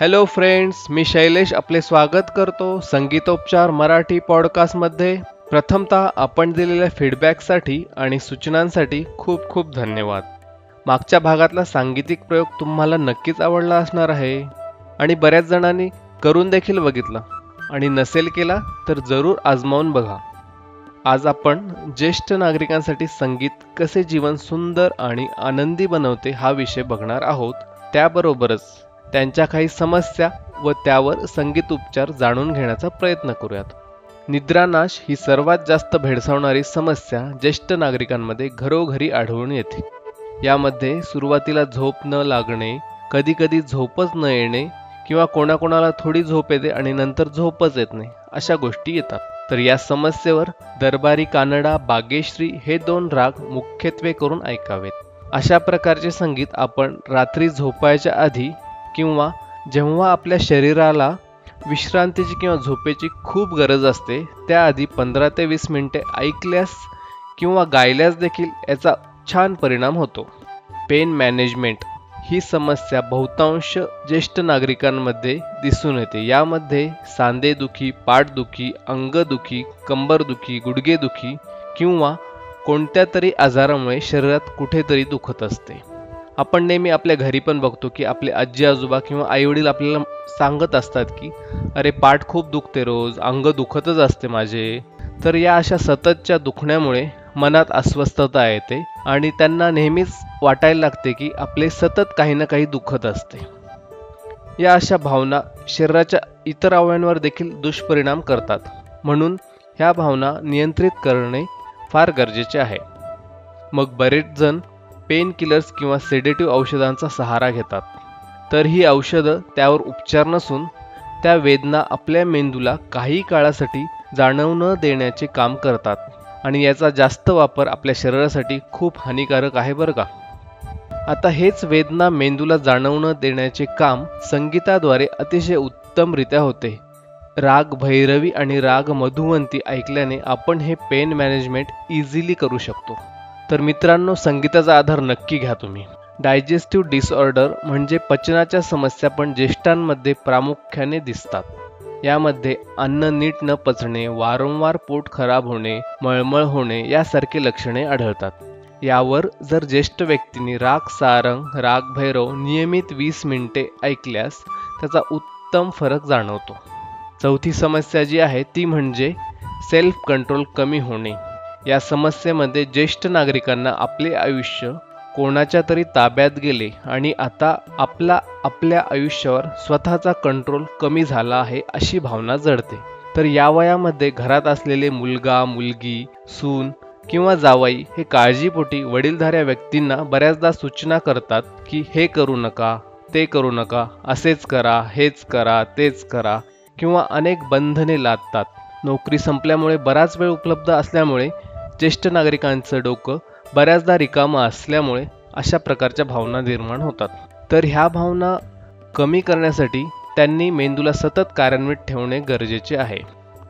Hello friends मी शैलेश आपले स्वागत करतो संगीतोपचार मराठी पॉडकास्टमध्ये प्रथमतः आपण दिलेल्या फीडबॅकसाठी आणि सूचनांसाठी खूप खूप धन्यवाद. मागच्या भागातला सांगीतिक प्रयोग तुम्हाला नक्कीच आवडला असणार आहे. आणि बऱ्याच जणांनी करून देखील बघितलं. आणि नसेल केला तर जरूर आजमावून बघा. आज आपण ज्येष्ठ नागरिकांसाठी संगीत कसे जीवन सुंदर आणि आनंदी बनवते हा विषय बघणार आहोत. त्याबरोबरच त्यांच्या काही समस्या व त्यावर संगीत उपचार जाणून घेण्याचा प्रयत्न करूयात. निद्रानाश ही सर्वात जास्त भेडसावणारी समस्या ज्येष्ठ नागरिकांमध्ये घरोघरी आढळून येते. यामध्ये सुरुवातीला झोप न लागणे कधी कधी झोपच न येणे किंवा कोणाकोणाला थोडी झोप येते आणि नंतर झोपच येत नाही अशा गोष्टी येतात. तर या समस्येवर दरबारी कानडा बागेश्री हे दोन राग मुख्यत्वे करून ऐकावेत. अशा प्रकारचे संगीत आपण रात्री झोपायच्या आधी किंवा जेव्हा आपल्या शरीराला विश्रांतीची किंवा झोपेची खूप गरज असते त्याआधी पंधरा ते वीस मिनिटे ऐकल्यास किंवा गायल्यास देखील याचा छान परिणाम होतो. पेन मॅनेजमेंट ही समस्या बहुतांश ज्येष्ठ नागरिकांमध्ये दिसून येते. यामध्ये सांधेदुखी पाठदुखी अंगदुखी कंबरदुखी गुडघेदुखी किंवा कोणत्या तरी आजारामुळे शरीरात कुठेतरी दुखत असते. आपण नेहमी आपल्या घरी पण बघतो की आपले आजी आजोबा किंवा आईवडील आपल्याला सांगत असतात की अरे पाठ खूप दुखते रोज अंग दुखतच असते माझे. तर या अशा सततच्या दुखण्यामुळे मनात अस्वस्थता येते आणि त्यांना नेहमीच वाटायला लागते की आपले सतत काही ना काही दुखत असते. या अशा भावना शरीराच्या इतर अवयांवर देखील दुष्परिणाम करतात. म्हणून ह्या भावना नियंत्रित करणे फार गरजेचे आहे. मग बरेच जण पेन किलर्स किंवा सेडेटिव्ह औषधांचा सहारा घेतात. तर ही औषधं त्यावर उपचार नसून त्या वेदना आपल्या मेंदूला काही काळासाठी जाणव न देण्याचे काम करतात आणि याचा जास्त वापर आपल्या शरीरासाठी खूप हानिकारक आहे बरं का. आता हेच वेदना मेंदूला जाणवणं देण्याचे काम संगीताद्वारे अतिशय उत्तमरित्या होते. राग भैरवी आणि राग मधुवंती ऐकल्याने आपण हे पेन मॅनेजमेंट इझिली करू शकतो. तर मित्रांनो संगीताचा आधार नक्की घ्या तुम्ही. डायजेस्टिव्ह डिसऑर्डर म्हणजे पचनाच्या समस्या पण ज्येष्ठांमध्ये प्रामुख्याने दिसतात. यामध्ये अन्न नीट न पचणे वारंवार पोट खराब होणे मळमळ होणे यासारखे लक्षणे आढळतात. यावर जर ज्येष्ठ व्यक्तींनी राग सारंग राग भैरव नियमित वीस मिनिटे ऐकल्यास त्याचा उत्तम फरक जाणवतो. चौथी समस्या जी आहे ती म्हणजे सेल्फ कंट्रोल कमी होणे. या समस्येमध्ये ज्येष्ठ नागरिकांना आपले आयुष्य कोणाच्या तरी ताब्यात गेले आणि आता आपला आपल्या आयुष्यावर स्वतःचा कंट्रोल कमी झाला आहे अशी भावना जडते. तर या वयामध्ये घरात असलेले मुलगा मुलगी सून किंवा जावाई हे काळजीपोटी वडीलधाऱ्या व्यक्तींना बऱ्याचदा सूचना करतात की हे करू नका ते करू नका असेच करा हेच करा तेच करा किंवा अनेक बंधने लादतात. नोकरी संपल्यामुळे बराच वेळ उपलब्ध असल्यामुळे ज्येष्ठ नागरिकांचं डोकं बऱ्याचदा रिकामं असल्यामुळे अशा प्रकारच्या भावना निर्माण होतात. तर ह्या भावना कमी करण्यासाठी त्यांनी मेंदूला सतत कार्यान्वित ठेवणे गरजेचे आहे.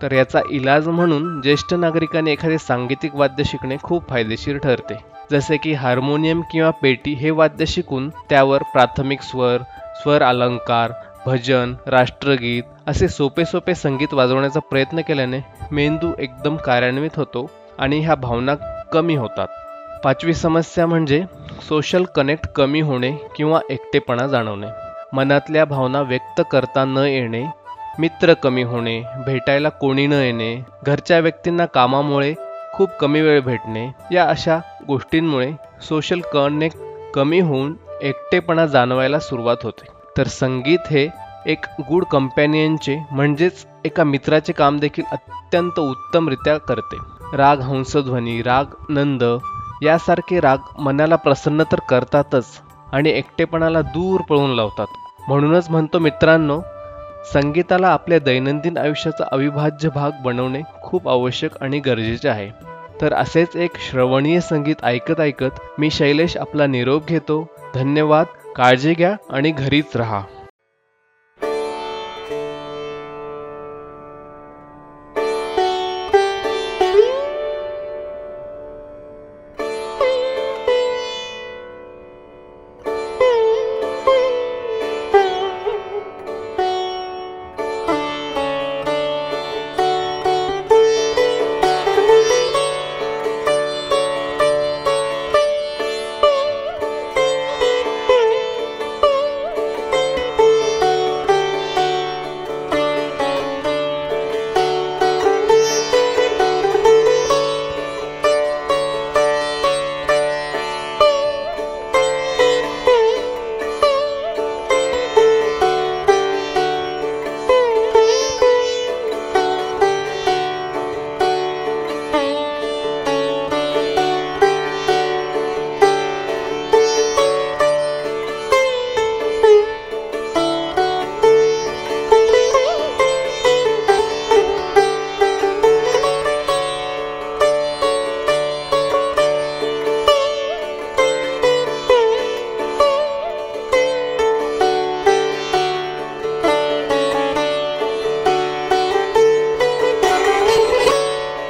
तर याचा इलाज म्हणून ज्येष्ठ नागरिकांनी एखादे सांगीतिक वाद्य शिकणे खूप फायदेशीर ठरते. जसे की हार्मोनियम किंवा पेटी हे वाद्य शिकून त्यावर प्राथमिक स्वर स्वर अलंकार भजन राष्ट्रगीत असे सोपे सोपे संगीत वाजवण्याचा प्रयत्न केल्याने मेंदू एकदम कार्यान्वित होतो आणि ह्या भावना कमी होतात. पाचवी समस्या म्हणजे सोशल कनेक्ट कमी होणे किंवा एकटेपणा जाणवणे. मनातल्या भावना व्यक्त करता न येणे मित्र कमी होणे भेटायला कोणी न येणे घरच्या व्यक्तींना कामामुळे खूप कमी वेळ भेटणे या अशा गोष्टींमुळे सोशल कनेक्ट कमी होऊन एकटेपणा जाणवायला सुरुवात होते. तर संगीत हे एक गुड कंपॅनियनचे म्हणजेच एका मित्राचे काम देखील अत्यंत उत्तमरित्या करते. राग हंसध्वनी राग नंद यासारखे राग मनाला प्रसन्न तर करतातच आणि एकटेपणाला दूर पळून लावतात. म्हणूनच म्हणतो मित्रांनो संगीताला आपल्या दैनंदिन आयुष्याचा अविभाज्य भाग बनवणे खूप आवश्यक आणि गरजेचे आहे. तर असेच एक श्रवणीय संगीत ऐकत ऐकत मी शैलेश आपला निरोप घेतो. धन्यवाद काळजी घ्या आणि घरीच राहा.